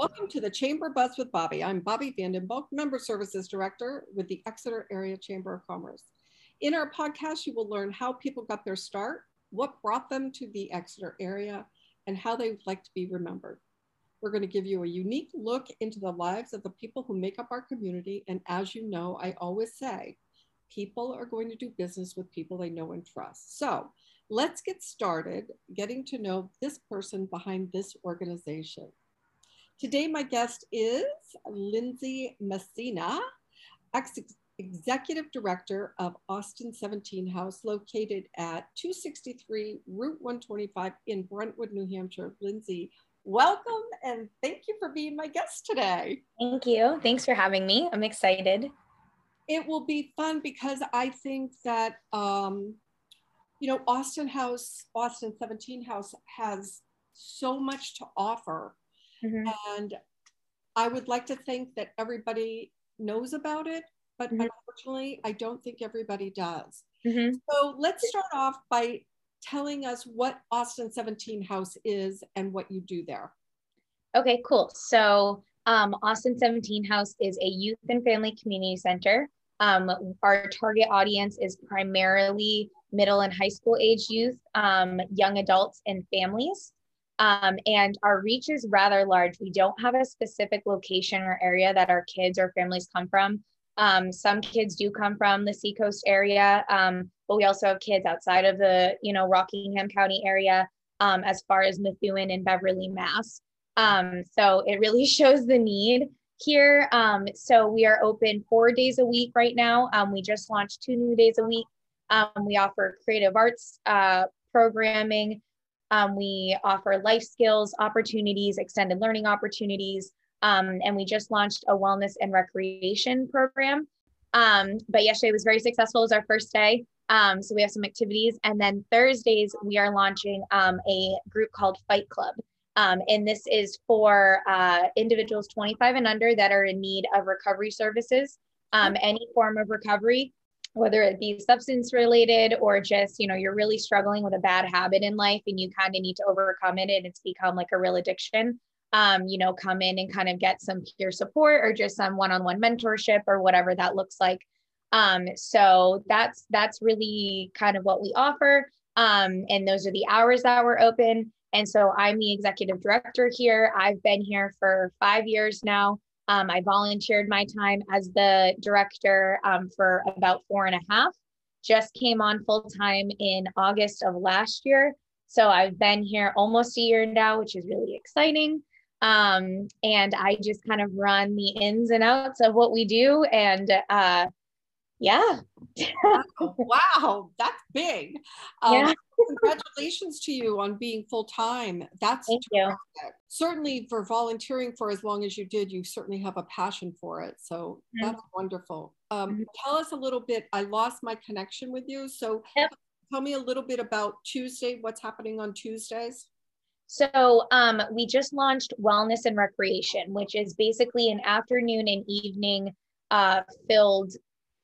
Welcome to the Chamber Buzz with Bobbi. I'm Bobbi Vanden Bulk, Member Services Director with the Exeter Area Chamber of Commerce. In our podcast, you will learn how people got their start, what brought them to the Exeter area, and how they would like to be remembered. We're going to give you a unique look into the lives of the people who make up our community. And as you know, I always say, people are going to do business with people they know and trust. So let's get started getting to know this person behind this organization. Today, my guest is Lindsey Messina, ex Executive Director of Austin 17 House, located at 263 Route 125 in Brentwood, New Hampshire. Lindsey, welcome and thank you for being my guest today. Thank you. Thanks for having me. I'm excited. It will be fun because I think that, um, you know, Austin House, Austin 17 House has so much to offer Mm-hmm. And I would like to think that everybody knows about it, but mm-hmm. unfortunately, I don't think everybody does. Mm-hmm. So let's start off by telling us what Austin 17 House is and what you do there. Okay, cool. So um, Austin 17 House is a youth and family community center. Um, our target audience is primarily middle and high school age youth, um, young adults, and families. Um, and our reach is rather large. We don't have a specific location or area that our kids or families come from. Um, some kids do come from the Seacoast area, um, but we also have kids outside of the, you know, Rockingham County area, um, as far as Methuen and Beverly, Mass. Um, so it really shows the need here. Um, so we are open four days a week right now. we just launched two new days a week. we offer creative arts uh, programming. Um, we offer life skills opportunities, extended learning opportunities, um, and we just launched a wellness and recreation program. Um, but yesterday was very successful as our first day. Um, so we have some activities. And then Thursdays, we are launching um, a group called Fight Club. Um, and this is for uh, individuals 25 and under that are in need of recovery services, any form of recovery whether it be substance related or just you know you're really struggling with a bad habit in life and you kind of need to overcome it and it's become like a real addiction um, you know come in and kind of get some peer support or just some one-on-one mentorship or whatever that looks like. Um, so that's that's really kind of what we offer um, and those are the hours that we're open. And so i'm the executive director here. I've been here for five years now um, I volunteered my time as the director um, for about four and a half. Just came on full time in August of last year. So I've been here almost a year now, which is really exciting. Um, and I just kind of run the ins and outs of what we do. And uh, yeah. wow, wow, that's big. Um, yeah. congratulations to you on being full time. That's Thank terrific. you. certainly for volunteering for as long as you did. You certainly have a passion for it, so mm-hmm. that's wonderful. Um, mm-hmm. Tell us a little bit. I lost my connection with you, so yep. tell me a little bit about Tuesday. What's happening on Tuesdays? So um, we just launched Wellness and Recreation, which is basically an afternoon and evening uh, filled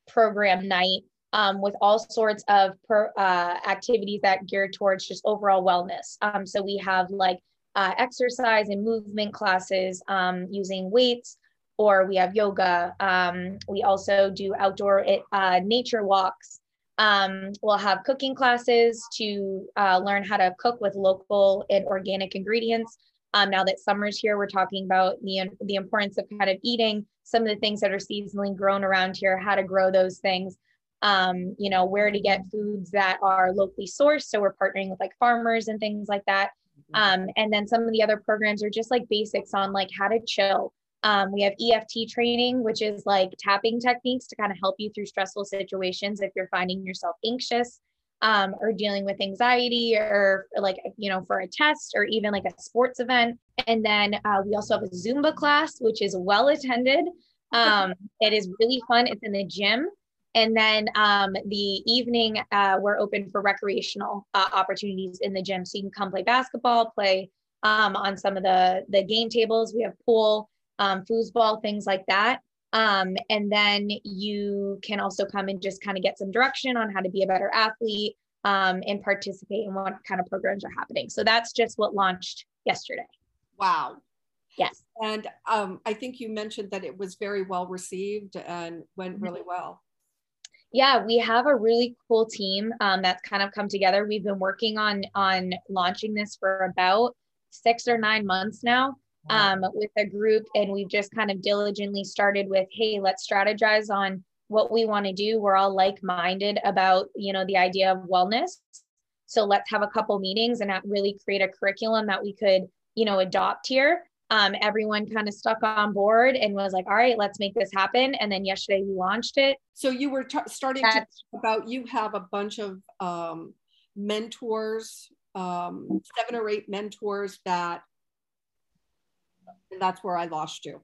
program night um, with all sorts of uh, activities that geared towards just overall wellness. Um, so we have like uh, exercise and movement classes um, using weights, or we have yoga. Um, we also do outdoor uh, nature walks. Um, we'll have cooking classes to uh, learn how to cook with local and organic ingredients. Um, now that summer's here, we're talking about the, the importance of kind of eating some of the things that are seasonally grown around here, how to grow those things, um, you know, where to get foods that are locally sourced. So we're partnering with like farmers and things like that. Mm-hmm. Um, and then some of the other programs are just like basics on like how to chill. Um, we have EFT training, which is like tapping techniques to kind of help you through stressful situations if you're finding yourself anxious um, or dealing with anxiety or, or like, you know, for a test or even like a sports event. And then uh, we also have a Zumba class, which is well attended. Um, it is really fun. It's in the gym. And then um, the evening, uh, we're open for recreational uh, opportunities in the gym. So you can come play basketball, play um, on some of the, the game tables. We have pool, um, foosball, things like that. Um, and then you can also come and just kind of get some direction on how to be a better athlete um, and participate in what kind of programs are happening. So that's just what launched yesterday. Wow. Yes. And um, I think you mentioned that it was very well received and went mm-hmm. really well. Yeah, we have a really cool team um, that's kind of come together. We've been working on on launching this for about six or nine months now um, with a group, and we've just kind of diligently started with, hey, let's strategize on what we want to do. We're all like minded about you know the idea of wellness, so let's have a couple meetings and really create a curriculum that we could you know adopt here um, everyone kind of stuck on board and was like, all right, let's make this happen. And then yesterday we launched it. So you were t- starting That's, to talk about, you have a bunch of um, mentors, um, seven or eight mentors that, that's where I lost you.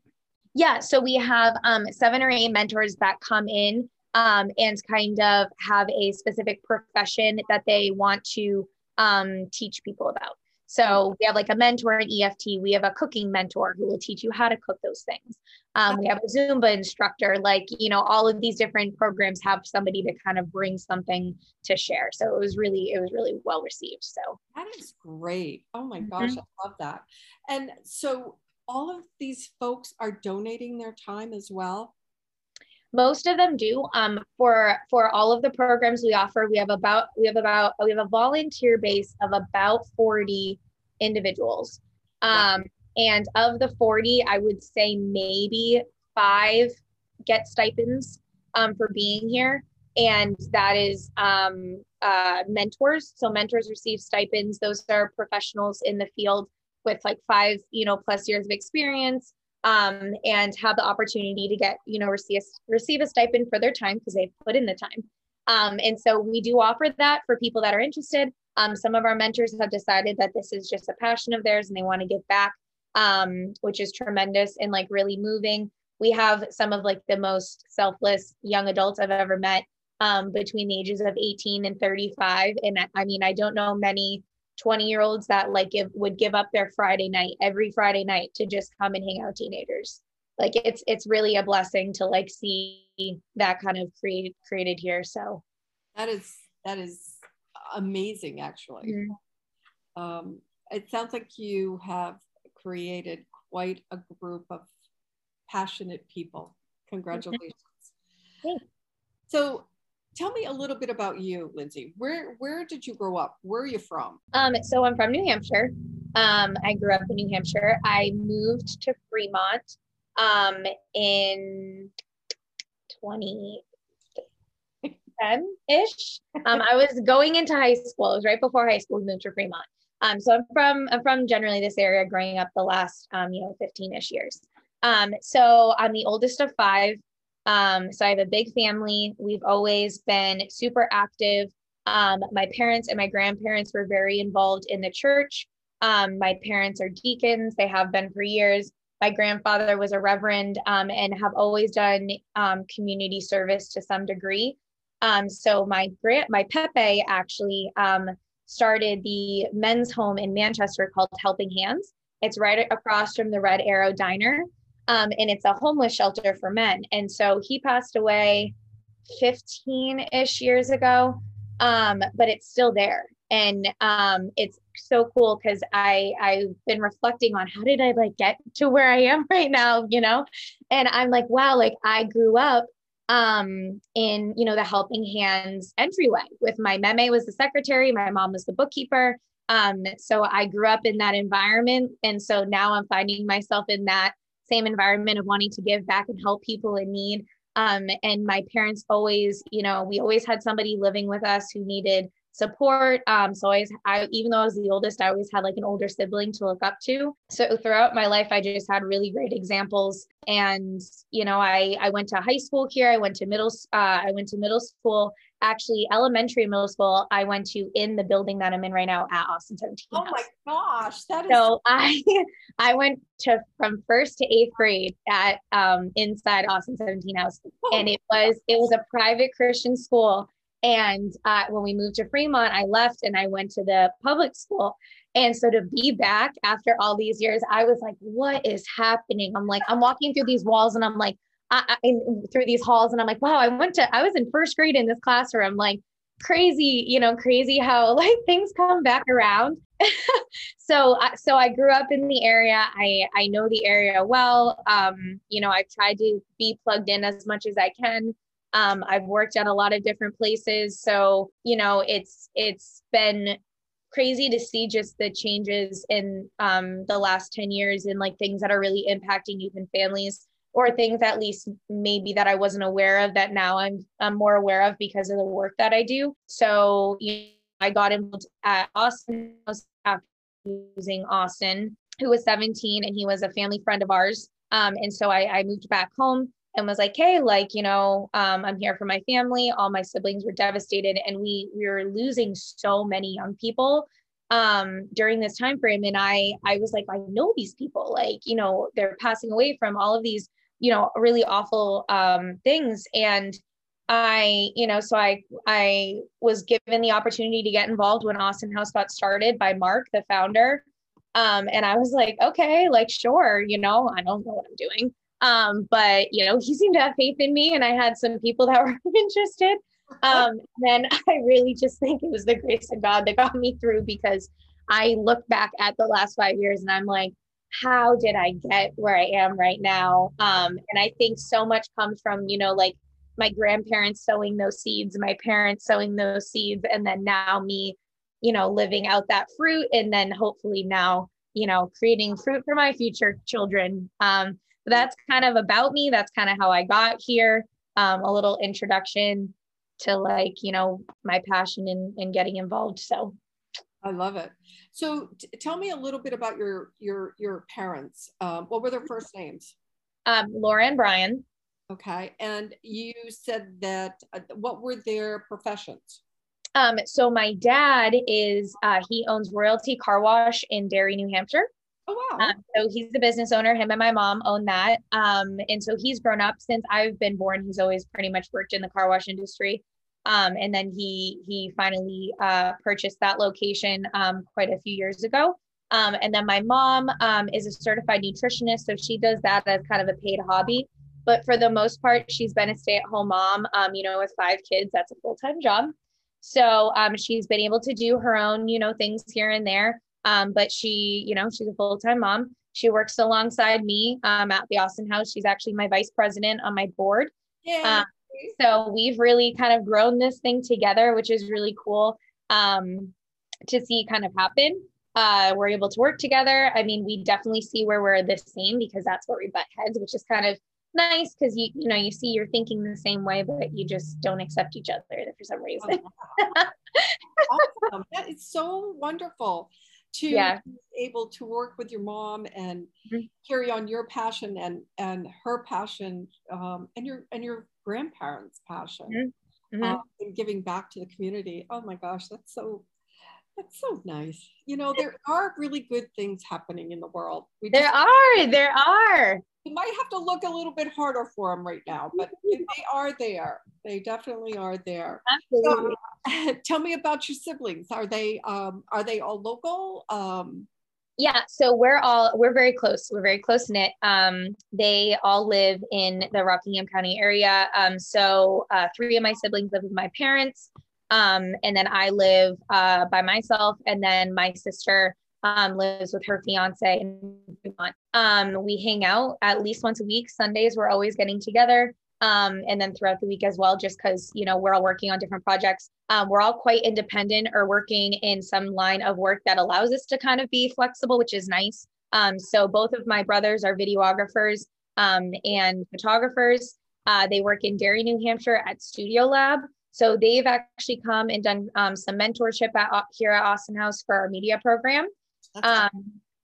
Yeah. So we have um, seven or eight mentors that come in um, and kind of have a specific profession that they want to um, teach people about. So we have like a mentor in EFT. We have a cooking mentor who will teach you how to cook those things. Um, we have a Zumba instructor. Like you know, all of these different programs have somebody to kind of bring something to share. So it was really, it was really well received. So that is great. Oh my gosh, mm-hmm. I love that. And so all of these folks are donating their time as well? Most of them do. Um, for for all of the programs we offer we have about we have about we have a volunteer base of about 40 individuals. Um, and of the 40 i would say maybe five get stipends um, for being here. And that is um, uh, mentors. So mentors receive stipends. Those are professionals in the field with like five you know plus years of experience um, and have the opportunity to get, you know, receive, receive a stipend for their time because they've put in the time. Um, and so we do offer that for people that are interested. Um, some of our mentors have decided that this is just a passion of theirs and they want to give back, um, which is tremendous and like really moving. We have some of like the most selfless young adults I've ever met um, between the ages of 18 and 35. And I mean, I don't know many 20 year olds that like give would give up their Friday night every Friday night to just come and hang out teenagers. Like it's it's really a blessing to like see that kind of created created here. So that is that is amazing actually. Mm-hmm. Um, it sounds like you have created quite a group of passionate people. Congratulations. Mm-hmm. So Tell me a little bit about you, Lindsey. Where where did you grow up? Where are you from? Um, so I'm from New Hampshire. Um, I grew up in New Hampshire. I moved to Fremont um, in 2010 ish. Um, I was going into high school. It was right before high school. We moved to Fremont. Um, so I'm from I'm from generally this area, growing up the last um, you know 15 ish years. Um, so I'm the oldest of five. Um, so I have a big family. We've always been super active. Um, my parents and my grandparents were very involved in the church. Um, my parents are deacons, they have been for years. My grandfather was a reverend um, and have always done um, community service to some degree. Um, so my grand, my Pepe actually started the men's home in Manchester called Helping Hands. It's right across from the Red Arrow Diner um, and it's a homeless shelter for men. And so he passed away 15 ish years ago, um, but it's still there. And um, it's so cool because I I've been reflecting on how did I like get to where I am right now, you know? And I'm like, wow, like I grew up um in you know the helping hands entryway with my meme was the secretary my mom was the bookkeeper um so i grew up in that environment and so now i'm finding myself in that same environment of wanting to give back and help people in need. Um, and my parents always, you know, we always had somebody living with us who needed support. Um, so I, I, even though I was the oldest, I always had like an older sibling to look up to. So throughout my life, I just had really great examples. And you know, I I went to high school here. I went to middle. Uh, I went to middle school actually elementary and middle school I went to in the building that I'm in right now at Austin 17. Oh my gosh, that is so I I went to from first to eighth grade at um, inside Austin 17 House, oh and it was it was a private Christian school. And uh, when we moved to Fremont, I left and I went to the public school. And so to be back after all these years, I was like, what is happening? I'm like, I'm walking through these walls and I'm like, I, I, through these halls and I'm like, wow, I went to, I was in first grade in this classroom. Like, crazy, you know, crazy how like things come back around. so, so I grew up in the area. I I know the area well. Um, you know, I've tried to be plugged in as much as I can. Um, I've worked at a lot of different places, so you know, it's it's been crazy to see just the changes in um, the last 10 years and like things that are really impacting youth and families or things at least maybe that I wasn't aware of that now I'm, I'm more aware of because of the work that I do. So you know, I got involved at Austin after Austin, who was 17 and he was a family friend of ours. Um, and so I, I moved back home and was like, hey, like, you know, um, I'm here for my family. All my siblings were devastated and we we were losing so many young people um during this time frame. And I I was like, I know these people, like, you know, they're passing away from all of these you know really awful um, things and i you know so i i was given the opportunity to get involved when austin house got started by mark the founder um, and i was like okay like sure you know i don't know what i'm doing um, but you know he seemed to have faith in me and i had some people that were interested um, then i really just think it was the grace of god that got me through because i look back at the last five years and i'm like how did I get where I am right now? Um, and I think so much comes from, you know, like my grandparents sowing those seeds, my parents sowing those seeds, and then now me, you know, living out that fruit. And then hopefully now, you know, creating fruit for my future children. Um, that's kind of about me. That's kind of how I got here. Um, a little introduction to like, you know, my passion in, in getting involved. So I love it. So t- tell me a little bit about your your your parents. Um, what were their first names? Um, Laura and Brian. Okay, and you said that. Uh, what were their professions? Um, so my dad is uh, he owns Royalty Car Wash in Derry, New Hampshire. Oh wow! Um, so he's the business owner. Him and my mom own that. Um, and so he's grown up since I've been born. He's always pretty much worked in the car wash industry. Um, and then he he finally uh, purchased that location um, quite a few years ago. Um, and then my mom um, is a certified nutritionist, so she does that as kind of a paid hobby. But for the most part, she's been a stay-at-home mom. Um, you know, with five kids, that's a full-time job. So um, she's been able to do her own, you know, things here and there. But she, you know, she's a full-time mom. She works alongside me at the Austin House. She's actually my vice president on my board. Yeah. So we've really kind of grown this thing together, which is really cool um, to see kind of happen. Uh, we're able to work together. I mean, we definitely see where we're the same because that's where we butt heads, which is kind of nice because you you know you see you're thinking the same way, but you just don't accept each other for some reason. awesome. That is so wonderful to yeah. be able to work with your mom and mm-hmm. carry on your passion and and her passion um, and your and your grandparents' passion mm-hmm. um, and giving back to the community. Oh my gosh, that's so that's so nice. You know, there are really good things happening in the world. We there just, are, there are. We might have to look a little bit harder for them right now, but they are there. They definitely are there. Absolutely. So, tell me about your siblings. Are they um, are they all local? Um, yeah, so we're all we're very close. We're very close knit. Um, they all live in the Rockingham County area. Um, so uh, three of my siblings live with my parents, um, and then I live uh, by myself. And then my sister um, lives with her fiance in. Um, we hang out at least once a week. Sundays we're always getting together um, and then throughout the week as well, just because, you know, we're all working on different projects. Um, we're all quite independent or working in some line of work that allows us to kind of be flexible, which is nice. Um, so both of my brothers are videographers um, and photographers. Uh, they work in Derry, New Hampshire at Studio Lab. So they've actually come and done um, some mentorship at, here at Austin House for our media program. Um,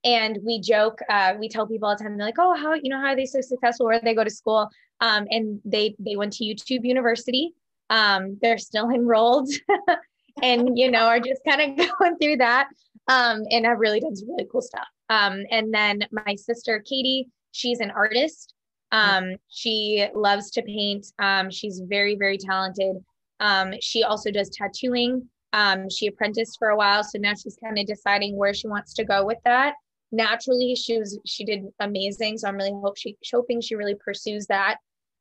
and we joke, uh, we tell people all the time, they're like, oh, how, you know, how are they so successful? Where they go to school? Um, and they, they went to YouTube University. Um, they're still enrolled and, you know, are just kind of going through that. Um, and have really done some really cool stuff. Um, and then my sister, Katie, she's an artist. Um, she loves to paint. Um, she's very, very talented. Um, she also does tattooing. Um, she apprenticed for a while, so now she's kind of deciding where she wants to go with that naturally she was she did amazing so i'm really hope she hoping she really pursues that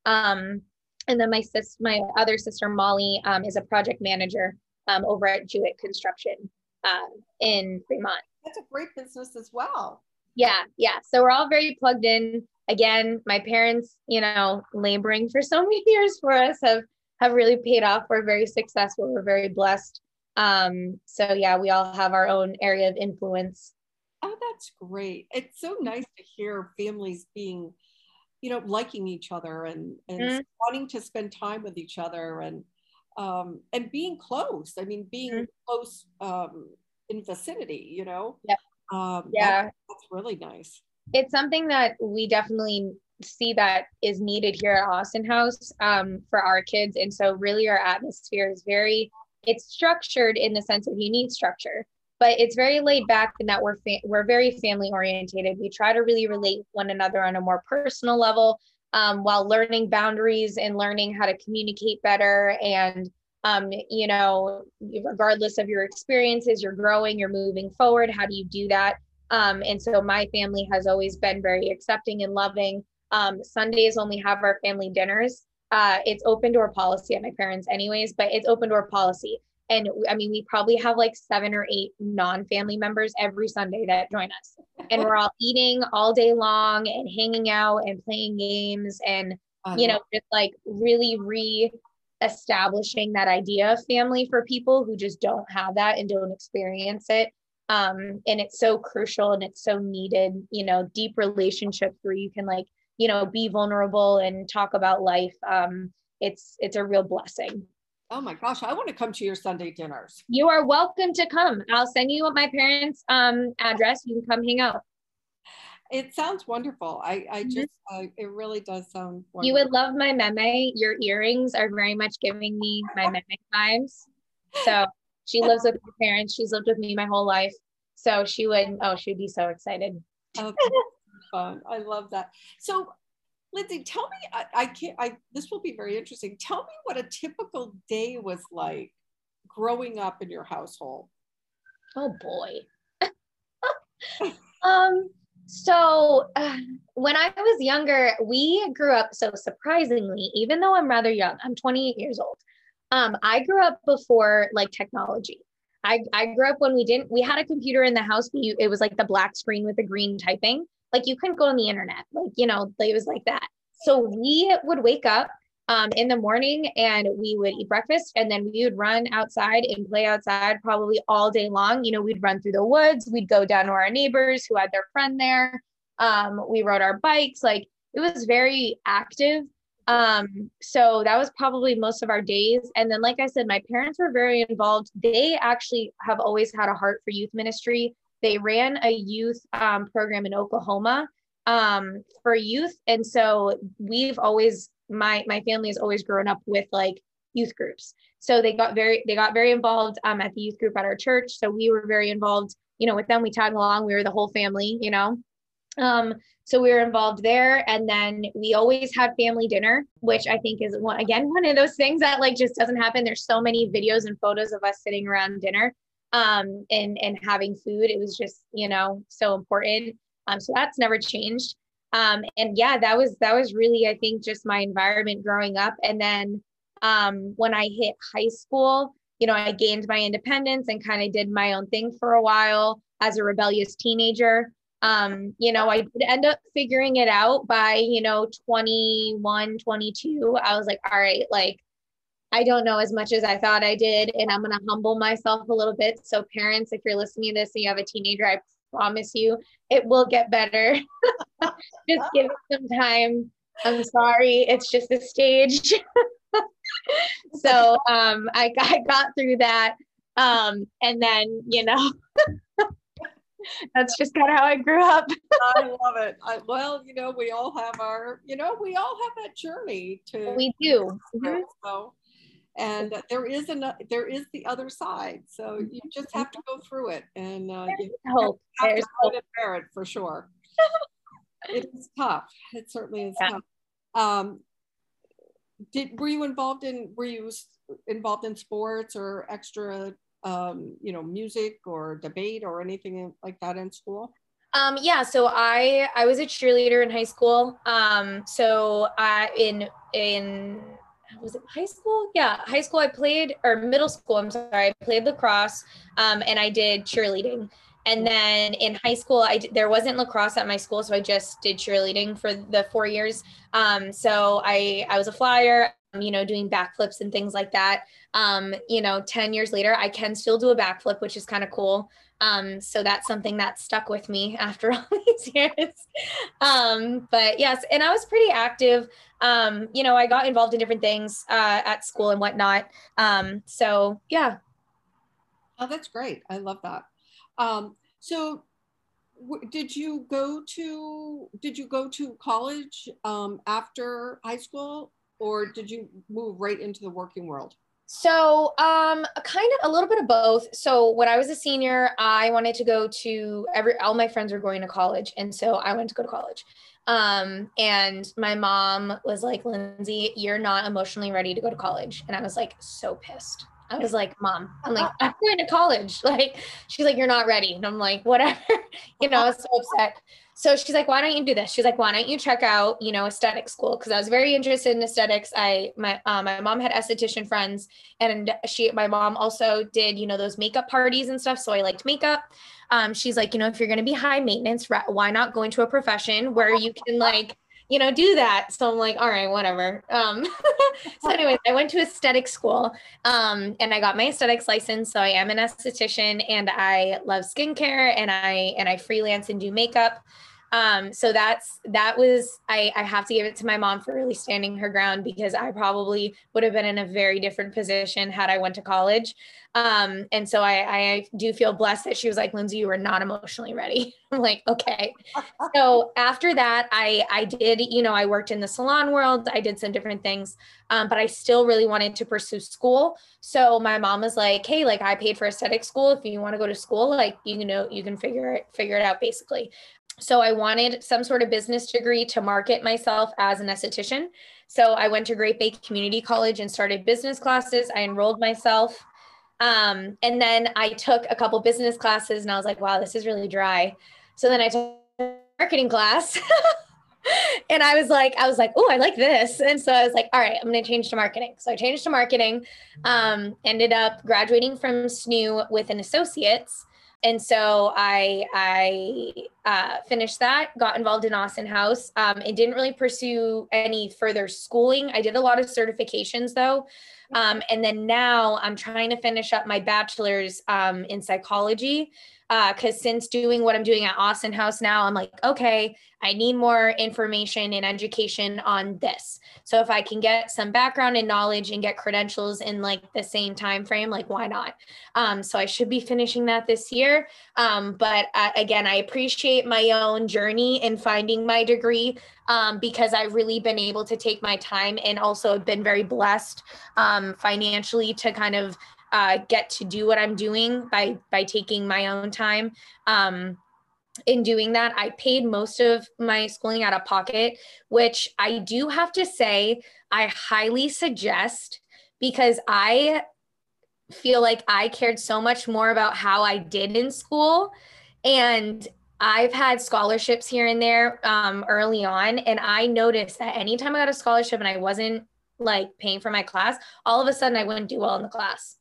um and then my sis my other sister molly um, is a project manager um, over at Jewett Construction uh, in Fremont. That's a great business as well. Yeah, yeah. So we're all very plugged in. Again, my parents, you know, laboring for so many years for us have have really paid off. We're very successful. We're very blessed. Um, so yeah, we all have our own area of influence. Oh, that's great. It's so nice to hear families being, you know, liking each other and and mm-hmm. wanting to spend time with each other and um, and being close. I mean, being mm-hmm. close um, in vicinity. You know. Yep. Um, yeah, that, that's really nice. It's something that we definitely see that is needed here at Austin House um, for our kids, and so really our atmosphere is very. It's structured in the sense of you need structure, but it's very laid back in that we're fa- we're very family orientated. We try to really relate one another on a more personal level um, while learning boundaries and learning how to communicate better and um, you know regardless of your experiences you're growing you're moving forward how do you do that um, and so my family has always been very accepting and loving um, sundays only have our family dinners uh, it's open door policy at my parents anyways but it's open door policy and I mean, we probably have like seven or eight non family members every Sunday that join us. And we're all eating all day long and hanging out and playing games and, you know, just like really re establishing that idea of family for people who just don't have that and don't experience it. Um, and it's so crucial and it's so needed, you know, deep relationships where you can like, you know, be vulnerable and talk about life. Um, it's it's a real blessing. Oh my gosh, I want to come to your Sunday dinners. You are welcome to come. I'll send you my parents' um, address. You can come hang out. It sounds wonderful. I, I mm-hmm. just, uh, it really does sound wonderful. You would love my meme. Your earrings are very much giving me my meme vibes. So she lives with my parents. She's lived with me my whole life. So she would, oh, she'd be so excited. Okay. Fun. I love that. So Lindsey, tell me, I, I can't, I, this will be very interesting. Tell me what a typical day was like growing up in your household. Oh boy. um, so uh, when I was younger, we grew up so surprisingly, even though I'm rather young, I'm 28 years old. Um, I grew up before like technology. I, I grew up when we didn't, we had a computer in the house, but you, it was like the black screen with the green typing like you couldn't go on the internet like you know it was like that. So we would wake up um, in the morning and we would eat breakfast and then we would run outside and play outside probably all day long. You know we'd run through the woods we'd go down to our neighbors who had their friend there. Um, we rode our bikes like it was very active. Um, so that was probably most of our days. And then like i said my parents were very involved. They actually have always had a heart for youth ministry they ran a youth um, program in Oklahoma um, for youth, and so we've always my my family has always grown up with like youth groups. So they got very they got very involved um, at the youth group at our church. So we were very involved, you know, with them. We tagged along. We were the whole family, you know. Um, so we were involved there, and then we always had family dinner, which I think is one again one of those things that like just doesn't happen. There's so many videos and photos of us sitting around dinner um, and and having food. It was just you know so important. Um, so that's never changed. Um, and yeah, that was that was really I think just my environment growing up. And then um, when I hit high school, you know, I gained my independence and kind of did my own thing for a while as a rebellious teenager. Um, you know, I did end up figuring it out by, you know, 21, 22. I was like, all right, like I don't know as much as I thought I did. And I'm going to humble myself a little bit. So, parents, if you're listening to this and you have a teenager, I promise you it will get better. just give it some time. I'm sorry, it's just a stage. so, um, I, I got through that. Um, and then, you know, that's just kind of how I grew up. I love it. I, well, you know, we all have our, you know, we all have that journey to. We do. Mm-hmm. So and there is an there is the other side so you just have to go through it and uh, you hope. have There's to bear it for sure it is tough it certainly is yeah. tough um, did were you involved in were you involved in sports or extra um, you know music or debate or anything like that in school um, yeah, so I I was a cheerleader in high school. Um, so I in in was it high school? Yeah, high school. I played or middle school. I'm sorry. I played lacrosse, um, and I did cheerleading. And then in high school, I there wasn't lacrosse at my school, so I just did cheerleading for the four years. Um, so I I was a flyer, um, you know, doing backflips and things like that. Um, you know, ten years later, I can still do a backflip, which is kind of cool. Um, so that's something that stuck with me after all these years. Um, but yes, and I was pretty active. Um, you know, I got involved in different things uh, at school and whatnot. Um, so yeah. Oh, that's great. I love that. Um, so did you go to did you go to college um, after high school or did you move right into the working world? So, um, kind of a little bit of both. So, when I was a senior, I wanted to go to every all my friends were going to college, and so I went to go to college. Um, and my mom was like, "Lindsey, you're not emotionally ready to go to college," and I was like, so pissed. I was like, Mom, I'm like, I'm going to college. Like, she's like, You're not ready. And I'm like, Whatever. you know, I was so upset. So she's like, Why don't you do this? She's like, Why don't you check out, you know, aesthetic school? Because I was very interested in aesthetics. I my um, my mom had esthetician friends, and she my mom also did, you know, those makeup parties and stuff. So I liked makeup. Um, she's like, you know, if you're going to be high maintenance, why not go into a profession where you can like you know, do that. So I'm like, all right, whatever. Um, so anyways, I went to aesthetic school um, and I got my aesthetics license. So I am an esthetician and I love skincare and I, and I freelance and do makeup. Um, so that's, that was, I, I have to give it to my mom for really standing her ground because I probably would have been in a very different position had I went to college. Um, and so I, I do feel blessed that she was like, Lindsey, you were not emotionally ready. I'm like, okay. so after that, I, I did, you know, I worked in the salon world. I did some different things, um, but I still really wanted to pursue school. So my mom was like, Hey, like I paid for aesthetic school. If you want to go to school, like, you know, you can figure it, figure it out basically. So I wanted some sort of business degree to market myself as an esthetician. So I went to Great Bay Community College and started business classes. I enrolled myself. Um, and then I took a couple business classes and I was like, wow, this is really dry. So then I took a marketing class. and I was like, I was like, oh, I like this. And so I was like, all right, I'm going to change to marketing. So I changed to marketing, um, ended up graduating from SNU with an associate's. And so I I uh, finished that, got involved in Austin House, um, and didn't really pursue any further schooling. I did a lot of certifications though. Um, and then now I'm trying to finish up my bachelor's um, in psychology because uh, since doing what I'm doing at Austin House now, I'm like, okay, I need more information and education on this. So if I can get some background and knowledge and get credentials in like the same time frame, like why not? Um, so I should be finishing that this year. Um, but uh, again, I appreciate my own journey in finding my degree um, because I've really been able to take my time and also been very blessed um, financially to kind of uh, get to do what I'm doing by by taking my own time. Um, in doing that, I paid most of my schooling out of pocket, which I do have to say I highly suggest because I feel like I cared so much more about how I did in school. And I've had scholarships here and there um, early on. And I noticed that anytime I got a scholarship and I wasn't like paying for my class, all of a sudden I wouldn't do well in the class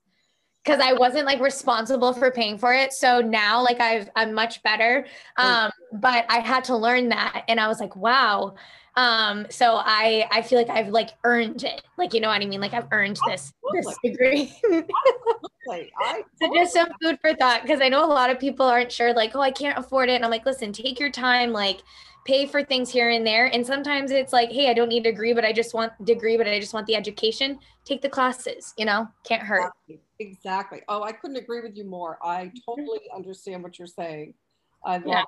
because I wasn't like responsible for paying for it. So now like I've I'm much better. Um, but I had to learn that and I was like, wow. Um, so I I feel like I've like earned it. Like you know what I mean? Like I've earned this this degree. so just some food for thought because I know a lot of people aren't sure, like, oh, I can't afford it. And I'm like, listen, take your time, like pay for things here and there. And sometimes it's like, hey, I don't need a degree, but I just want degree, but I just want the education. Take the classes, you know, can't hurt. Exactly. Exactly. Oh, I couldn't agree with you more. I mm-hmm. totally understand what you're saying. I love yeah. It.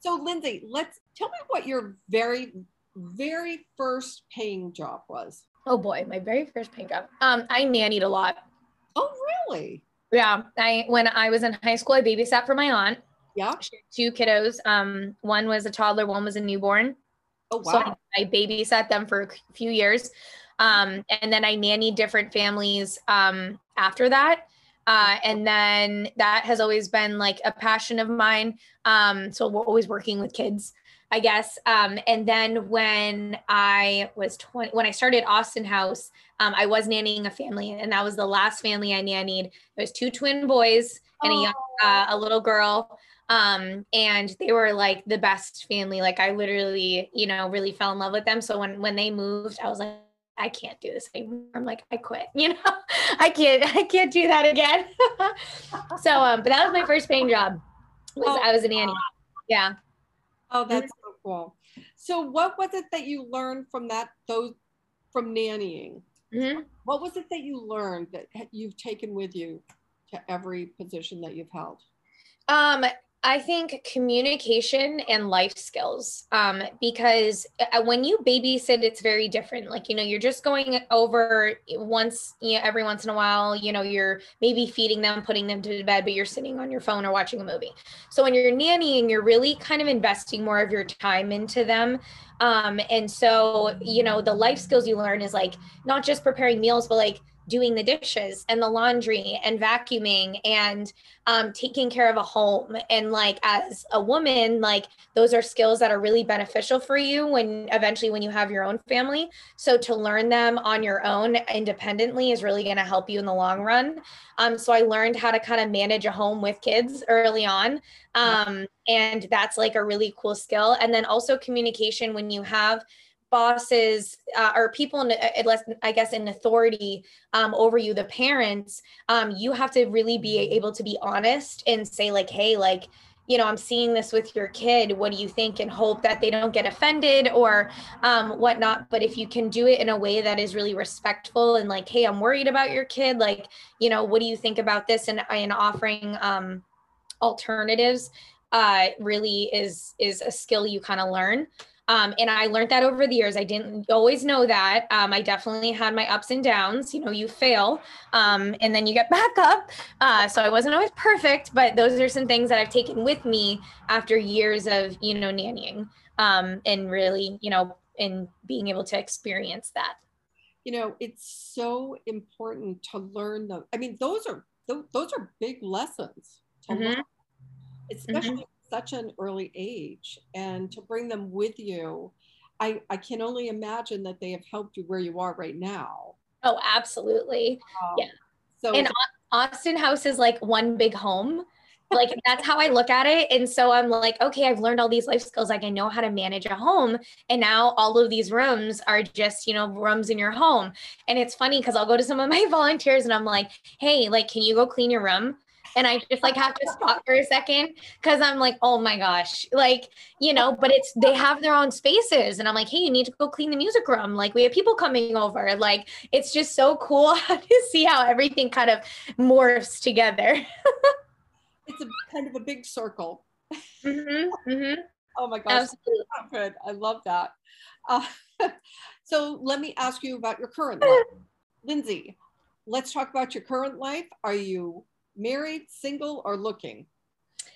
So Lindsey, let's tell me what your very, very first paying job was. Oh boy, my very first paying job. Um, I nannied a lot. Oh, really? Yeah. I when I was in high school, I babysat for my aunt. Yeah. two kiddos. Um, one was a toddler, one was a newborn. Oh wow. So I, I babysat them for a few years. Um, and then I nannied different families um, after that. Uh, and then that has always been like a passion of mine. Um, so we're always working with kids. I guess. Um, and then when I was 20, when I started Austin House, um, I was nannying a family, and that was the last family I nannied. It was two twin boys and a young, uh, a little girl. Um, and they were like the best family. Like I literally, you know, really fell in love with them. So when when they moved, I was like, I can't do this anymore. I'm like, I quit. You know, I can't, I can't do that again. so, um, but that was my first paying job. Was oh, I was a nanny. Yeah. Oh, that's so cool. So, what was it that you learned from that? Those from nannying. Mm-hmm. What was it that you learned that you've taken with you to every position that you've held? Um, I think communication and life skills, um, because uh, when you babysit, it's very different. Like, you know, you're just going over once, you know, every once in a while, you know, you're maybe feeding them, putting them to bed, but you're sitting on your phone or watching a movie. So when you're nannying, you're really kind of investing more of your time into them. Um, and so, you know, the life skills you learn is like not just preparing meals, but like doing the dishes and the laundry and vacuuming and um, taking care of a home. And like as a woman like those are skills that are really beneficial for you when eventually when you have your own family. So to learn them on your own independently is really going to help you in the long run. Um, so i learned how to kind of manage a home with kids early on. Um, and that's like a really cool skill. And then also communication when you have bosses uh, or people in less i guess in authority um, over you the parents um, you have to really be able to be honest and say like hey like you know i'm seeing this with your kid. What do you think? and hope that they don't get offended or um, whatnot. But if you can do it in a way that is really respectful and like hey i'm worried about your kid. Like you know what do you think about this? and, and offering um, alternatives uh, really is is a skill you kind of learn um, and I learned that over the years. I didn't always know that. Um, I definitely had my ups and downs. You know, you fail um, and then you get back up. Uh, so I wasn't always perfect, but those are some things that I've taken with me after years of, you know, nannying um, and really, you know, in being able to experience that. You know, it's so important to learn them. I mean, those are those are big lessons to mm-hmm. learn, especially mm-hmm such an early age and to bring them with you I, I can only imagine that they have helped you where you are right now oh absolutely um, yeah so and austin house is like one big home like that's how I look at it. And so I'm like, okay, I've learned all these life skills. Like I know how to manage a home. And now all of these rooms are just, you know, rooms in your home. And it's funny because I'll go to some of my volunteers and I'm like, hey, like, can you go clean your room? And I just like have to stop for a second because I'm like, oh my gosh, like, you know, but it's they have their own spaces. And I'm like, hey, you need to go clean the music room. Like, we have people coming over. Like, it's just so cool to see how everything kind of morphs together. it's a kind of a big circle. Mm-hmm, mm-hmm. Oh my gosh, Absolutely. good. I love that. Uh, so let me ask you about your current life. Lindsey, let's talk about your current life. Are you married, single, or looking?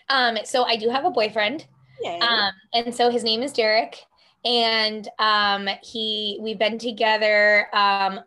Um, so I do have a boyfriend. Yay. Um, and so his name is Derek. And um, he we've been together um,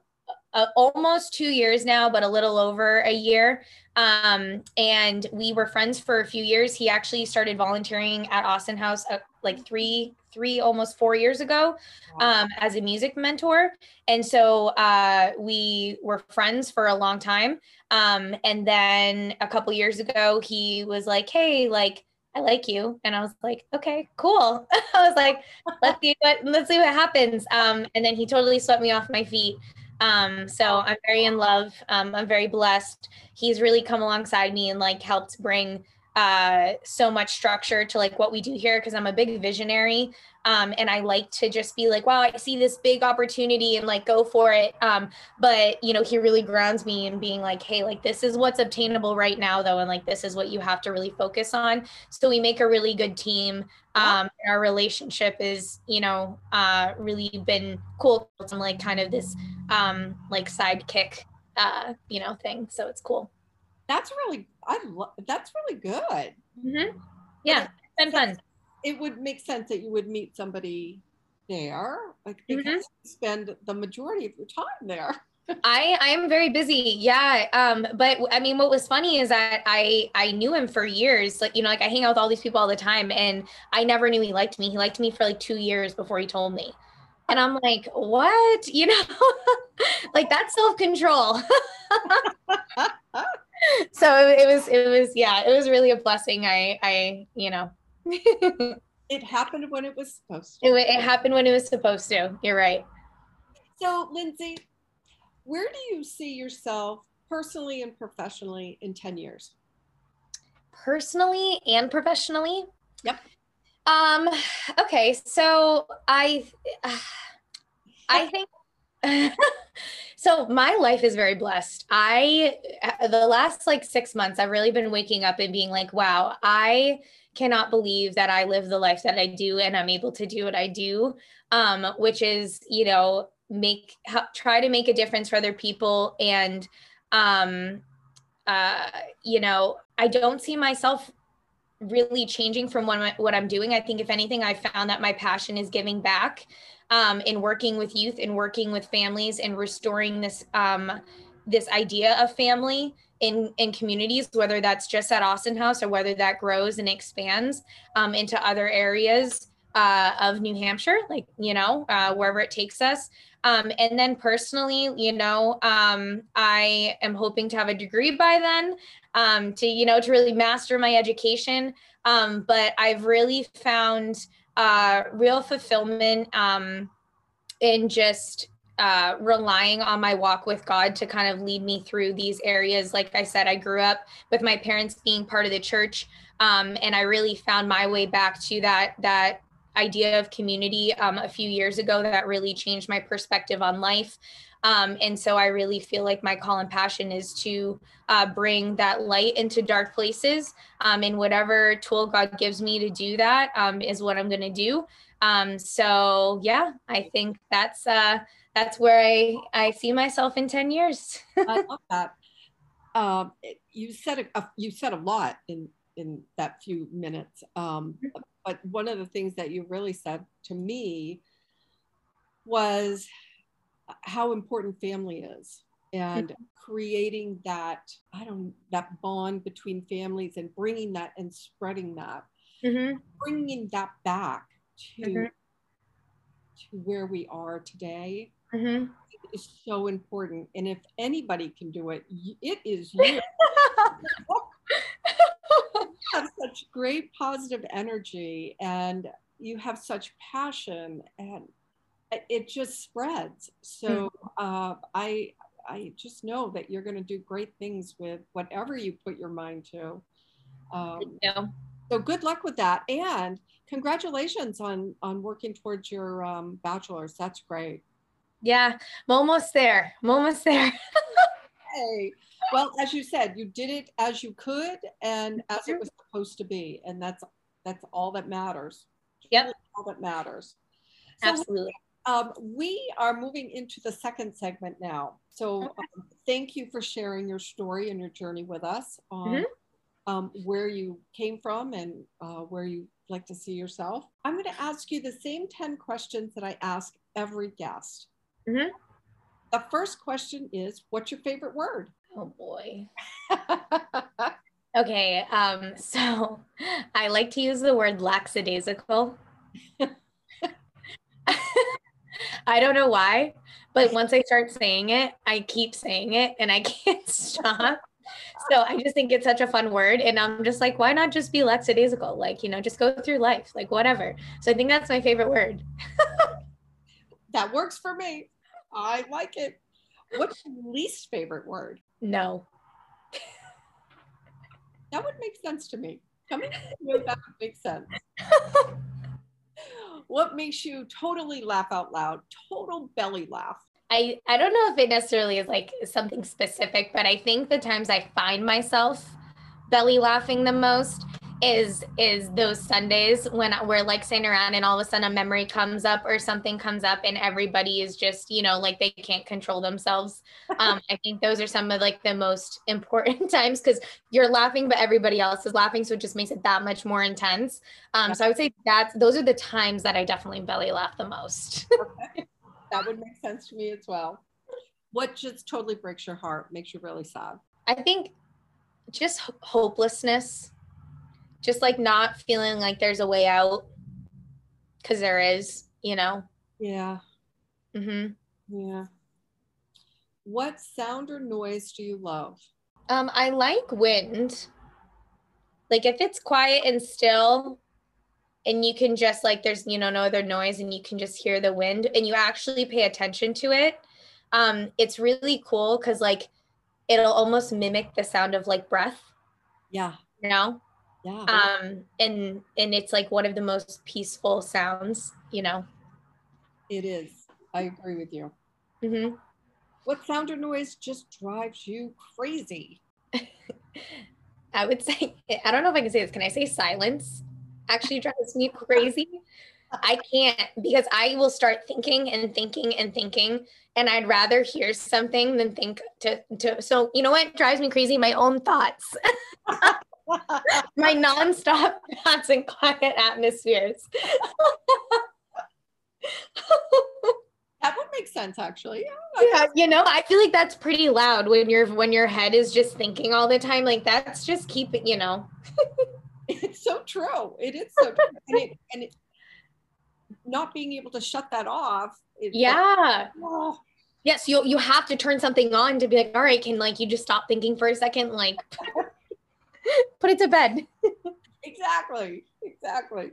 uh, almost two years now, but a little over a year. Um, and we were friends for a few years. He actually started volunteering at Austin House uh, like three, three, almost four years ago um, as a music mentor. And so uh, we were friends for a long time. Um, and then a couple years ago, he was like, "Hey, like." I like you. And I was like, okay, cool. I was like, let's see what let's see what happens. Um, and then he totally swept me off my feet. Um, so I'm very in love. Um, I'm very blessed. He's really come alongside me and like helped bring uh, so much structure to like what we do here because I'm a big visionary. Um, and I like to just be like, wow, I see this big opportunity and like go for it. Um, but you know, he really grounds me in being like, hey, like this is what's obtainable right now, though, and like this is what you have to really focus on. So we make a really good team. Um, our relationship is, you know, uh, really been cool. It's like kind of this um, like sidekick, uh, you know, thing. So it's cool. That's really, I love. That's really good. Mm-hmm. Yeah, it's been fun it would make sense that you would meet somebody there, like because mm-hmm. you spend the majority of your time there. I I am very busy. Yeah. Um, but I mean what was funny is that I I knew him for years. Like, you know, like I hang out with all these people all the time and I never knew he liked me. He liked me for like 2 years before he told me. And I'm like, "What?" You know? like that's self-control. so it was it was yeah, it was really a blessing. I I, you know. it happened when it was supposed to. It, it happened when it was supposed to. You're right. So, Lindsey, where do you see yourself personally and professionally in 10 years? Personally and professionally? Yep. Um, okay, so I I think so my life is very blessed. I the last like 6 months I've really been waking up and being like, wow, I cannot believe that I live the life that I do and I'm able to do what I do. Um, which is, you know, make help, try to make a difference for other people and um uh you know i don't see myself really changing from what, what i'm doing. I think if anything i found that my passion is giving back um, in working with youth and working with families and restoring this um, this idea of family in in communities whether that's just at austin house or whether that grows and expands um, into other areas uh, of new hampshire like you know uh, wherever it takes us um, and then personally, you know, um, I am hoping to have a degree by then um, to, you know, to really master my education. Um, but I've really found uh, real fulfillment um, in just uh, relying on my walk with God to kind of lead me through these areas. Like I said, I grew up with my parents being part of the church, um, and I really found my way back to that that idea of community um, a few years ago that really changed my perspective on life. Um, and so I really feel like my call and passion is to uh, bring that light into dark places. Um, and whatever tool God gives me to do that um, is what I'm going to do. Um, so yeah, I think that's uh, that's where I I see myself in ten years. I love that. Um, you said a, you said a lot in in that few minutes. Um, but one of the things that you really said to me was how important family is and mm-hmm. creating that i don't that bond between families and bringing that and spreading that mm-hmm. bringing that back to mm-hmm. to where we are today mm-hmm. is so important and if anybody can do it it is you have such great positive energy and you have such passion and it just spreads. So mm-hmm. uh, I I just know that you're going to do great things with whatever you put your mind to. Um, yeah. So good luck with that, and congratulations on on working towards your um, bachelor's. That's great. Yeah, I'm almost there. I'm almost there. hey, well, as you said, you did it as you could and as it was supposed to be, and that's that's all that matters. Yep, all that matters. So, Absolutely. Um, we are moving into the second segment now. So, okay. um, thank you for sharing your story and your journey with us on mm-hmm. um, where you came from and uh, where you like to see yourself. I'm going to ask you the same 10 questions that I ask every guest. Mm-hmm. The first question is What's your favorite word? Oh boy. okay, um, so I like to use the word lackadaisical. I don't know why, but once I start saying it, I keep saying it and I can't stop. So I just think it's such a fun word. And I'm just like, why not just be lackadaisical? Like, you know, just go through life, like whatever. So I think that's my favorite word. that works for me. I like it. What's your least favorite word? No. that would make sense to me. Coming from you, that would make sense. what makes you totally laugh out loud? Total belly laugh. I, I don't know if it necessarily is like something specific, but I think the times I find myself belly laughing the most is is those Sundays when we're like sitting around and all of a sudden a memory comes up or something comes up and everybody is just you know like they can't control themselves. Um, I think those are some of like the most important times because you're laughing but everybody else is laughing, so it just makes it that much more intense. Um, so I would say that those are the times that I definitely belly laugh the most. okay. That would make sense to me as well. What just totally breaks your heart, makes you really sad? I think just hopelessness, just like not feeling like there's a way out because there is, you know? Yeah. Mm-hmm. Yeah. What sound or noise do you love? Um, I like wind. Like if it's quiet and still, and you can just like there's you know no other noise, and you can just hear the wind, and you actually pay attention to it. Um, it's really cool because like it'll almost mimic the sound of like breath. Yeah. You know. Yeah. Um, and and it's like one of the most peaceful sounds. You know. It is. I agree with you. Mm-hmm. What sound or noise just drives you crazy? I would say, I don't know if I can say this. Can I say silence? Actually drives me crazy. I can't because I will start thinking and thinking and thinking, and I'd rather hear something than think to to. So you know what drives me crazy? My own thoughts, my nonstop thoughts and quiet atmospheres. that would make sense actually. Yeah, yeah you know i feel like that's pretty loud when your when your head is just thinking all the time like that's just keep it you know. It's so true. It is so true. And it, and it, not being able to shut that off yeah. Like, oh. yes you you have to turn something on to be like all right can like you just stop thinking for a second? Like put it to bed exactly exactly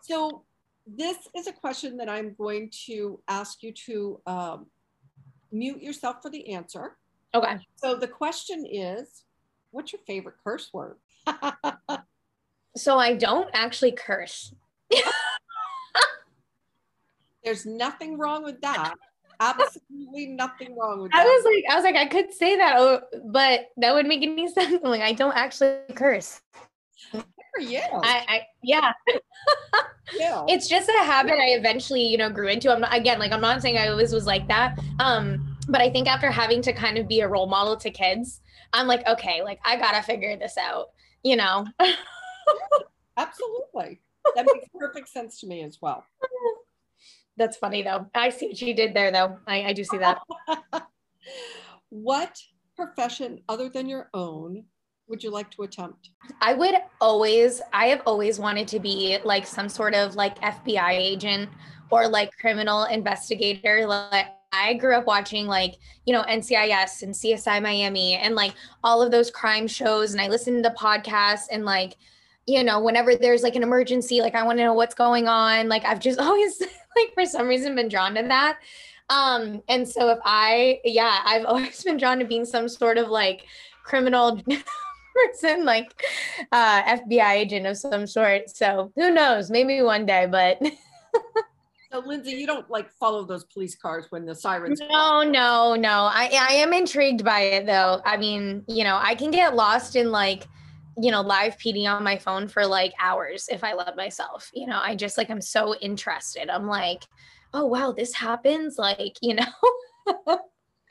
so this is a question that I'm going to ask you to um, mute yourself for the answer. Okay. So the question is, what's your favorite curse word? so I don't actually curse. There's nothing wrong with that. Absolutely nothing wrong with that. I was like, I was like, I could say that, oh, but that would make any sense. I'm like, I don't actually curse for you. I, I yeah. yeah. It's just a habit I eventually, you know, grew into. I'm not, again, like I'm not saying I always was like that. Um, but I think after having to kind of be a role model to kids, I'm like, okay, like I gotta figure this out, you know. Absolutely. That makes perfect sense to me as well. That's funny though. I see what you did there though. I, I do see that. what profession other than your own would you like to attempt? I would always, I have always wanted to be like some sort of like FBI agent or like criminal investigator. Like I grew up watching like, you know, NCIS and CSI Miami and like all of those crime shows. And I listened to podcasts and like, you know, whenever there's like an emergency, like I want to know what's going on. Like I've just always like for some reason been drawn to that. Um, and so if I, yeah, I've always been drawn to being some sort of like criminal person, like uh, FBI agent of some sort. So who knows? Maybe one day, but. so Lindsey, you don't like follow those police cars when the sirens. No, no, no. I I am intrigued by it though. I mean, you know, I can get lost in like you know live pd on my phone for like hours if i let myself you know i just like i'm so interested i'm like oh wow this happens like you know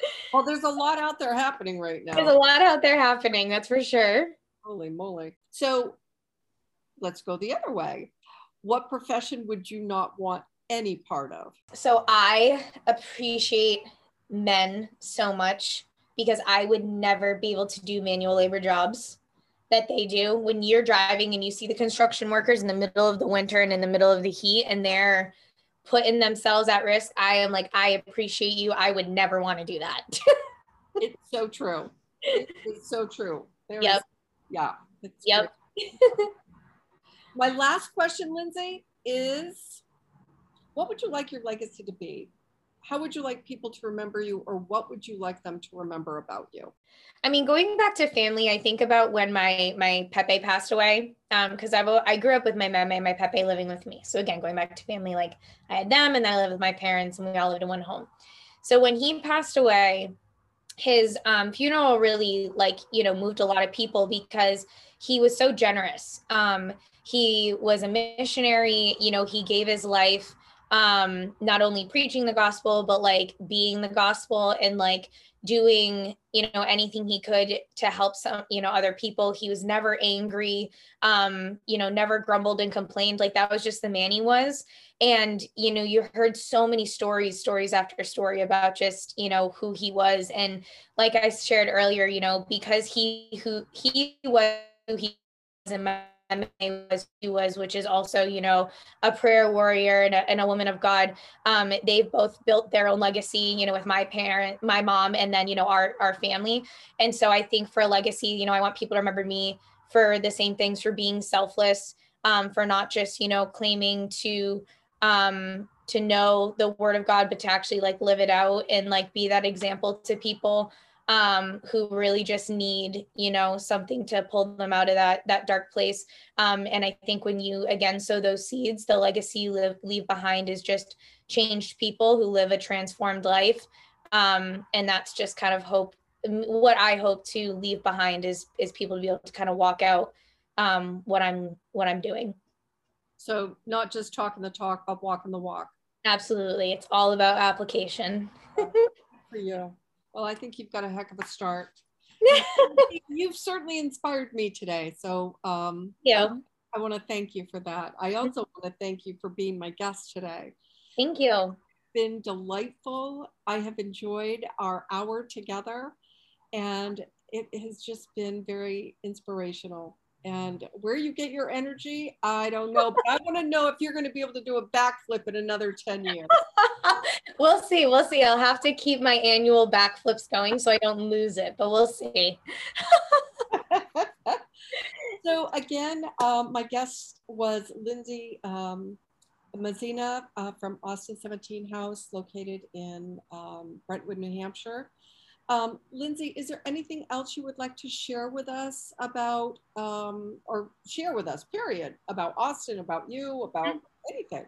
well, there's a lot out there happening right now. There's a lot out there happening, that's for sure. Holy moly. So let's go the other way. What profession would you not want any part of? So I appreciate men so much because I would never be able to do manual labor jobs that they do. When you're driving and you see the construction workers in the middle of the winter and in the middle of the heat and they're putting themselves at risk, I am like, I appreciate you. I would never want to do that. it's so true. It's so true. There yep. Is, yeah. yep. My last question, Lindsey, is what would you like your legacy to be? How would you like people to remember you, or what would you like them to remember about you? I mean, going back to family, I think about when my my Pepe passed away, because um, I I grew up with my mom and my Pepe living with me. So again, going back to family, like I had them, and I lived with my parents, and we all lived in one home. So when he passed away, his um, funeral really like you know moved a lot of people because he was so generous. Um, he was a missionary. You know, he gave his life um not only preaching the gospel but like being the gospel and like doing you know anything he could to help some you know other people. He was never angry um you know never grumbled and complained. Like that was just the man he was. And you know you heard so many stories stories after story about just you know who he was. And like i shared earlier you know because he who he was who he was in my was he was, which is also, you know, a prayer warrior and a, and a woman of God. Um, they've both built their own legacy, you know, with my parent, my mom, and then, you know, our, our family. And so I think for a legacy, you know, I want people to remember me for the same things, for being selfless, um, for not just, you know, claiming to, um, to know the word of God, but to actually like live it out and like be that example to people um, who really just need, you know, something to pull them out of that that dark place. Um, and I think when you again sow those seeds, the legacy you live, leave behind is just changed people who live a transformed life. Um, and that's just kind of hope. What I hope to leave behind is is people to be able to kind of walk out um, what I'm what I'm doing. So not just talking the talk, but walking the walk. Absolutely, it's all about application. For you. Well, I think you've got a heck of a start. you've certainly inspired me today. So um, yeah, I want to thank you for that. I also want to thank you for being my guest today. Thank you. Been delightful. I have enjoyed our hour together, and it has just been very inspirational. And where you get your energy, I don't know, but I want to know if you're going to be able to do a backflip in another 10 years. we'll see. We'll see. I'll have to keep my annual backflips going so I don't lose it, but we'll see. so, again, um, my guest was Lindsey um, Messina uh, from Austin 17 House, located in um, Brentwood, New Hampshire. Um, Lindsey, is there anything else you would like to share with us about, um, or share with us, period, about Austin, about you, about anything?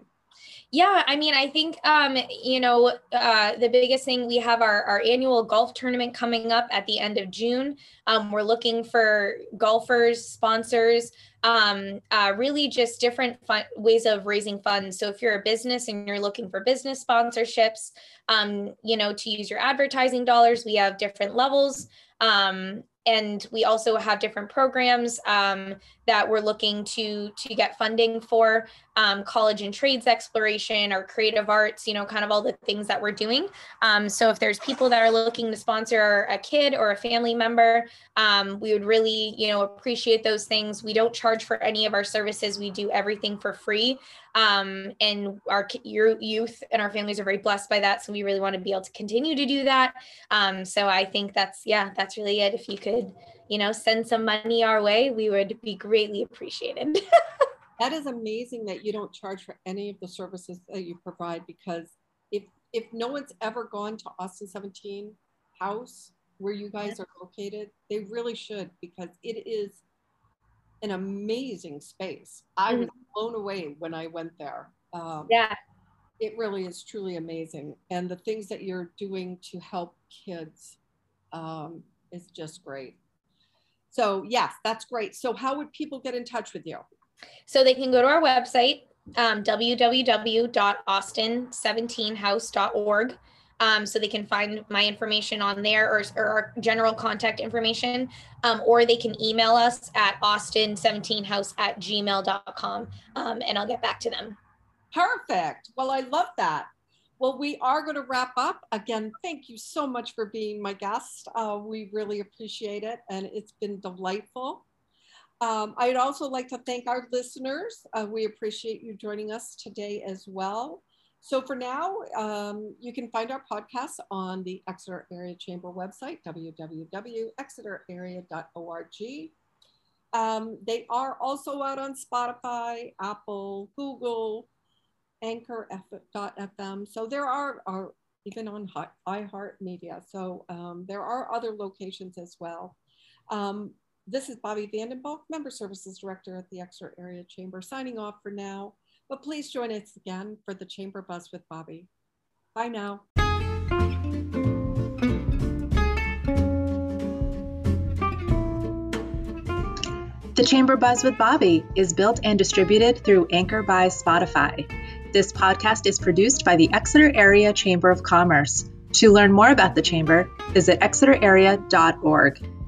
Yeah, I mean, I think um, you know uh, the biggest thing we have our our annual golf tournament coming up at the end of June. Um, we're looking for golfers, sponsors, um, uh, really just different fun- ways of raising funds. So if you're a business and you're looking for business sponsorships, um, you know, to use your advertising dollars, we have different levels. Um, and we also have different programs um, that we're looking to to get funding for um, college and trades exploration or creative arts you know kind of all the things that we're doing. Um, so if there's people that are looking to sponsor a kid or a family member um, we would really you know appreciate those things. We don't charge for any of our services. We do everything for free. Um, and our your youth and our families are very blessed by that. So we really want to be able to continue to do that. Um, so i think that's yeah that's really it. If you could you know send some money our way we would be greatly appreciated that is amazing that you don't charge for any of the services that you provide because if if no one's ever gone to austin 17 house where you guys are located they really should because it is an amazing space. I was mm-hmm. blown away when I went there. Um, yeah. It really is truly amazing. And the things that you're doing to help kids um, is just great. So, yes, that's great. So, how would people get in touch with you? So, they can go to our website, um, www.austin17house.org. Um, so they can find my information on there or, or general contact information, um, or they can email us at austin17house at gmail.com um, and I'll get back to them. Perfect. Well, I love that. Well, we are going to wrap up. Again, thank you so much for being my guest. Uh, we really appreciate it, and it's been delightful. Um, I'd also like to thank our listeners. Uh, we appreciate you joining us today as well. So for now, um, you can find our podcast on the Exeter Area Chamber website, www.exeterarea.org. Um, they are also out on Spotify, Apple, Google, Anchor.fm. So there are, are even on iHeartMedia. So um, there are other locations as well. Um, this is Bobbi Vandenbalk, Member Services Director at the Exeter Area Chamber, signing off for now. But please join us again for the Chamber Buzz with Bobbi. Bye now. The Chamber Buzz with Bobbi is built and distributed through Anchor by Spotify. This podcast is produced by the Exeter Area Chamber of Commerce. To learn more about the Chamber, visit exeterarea.org.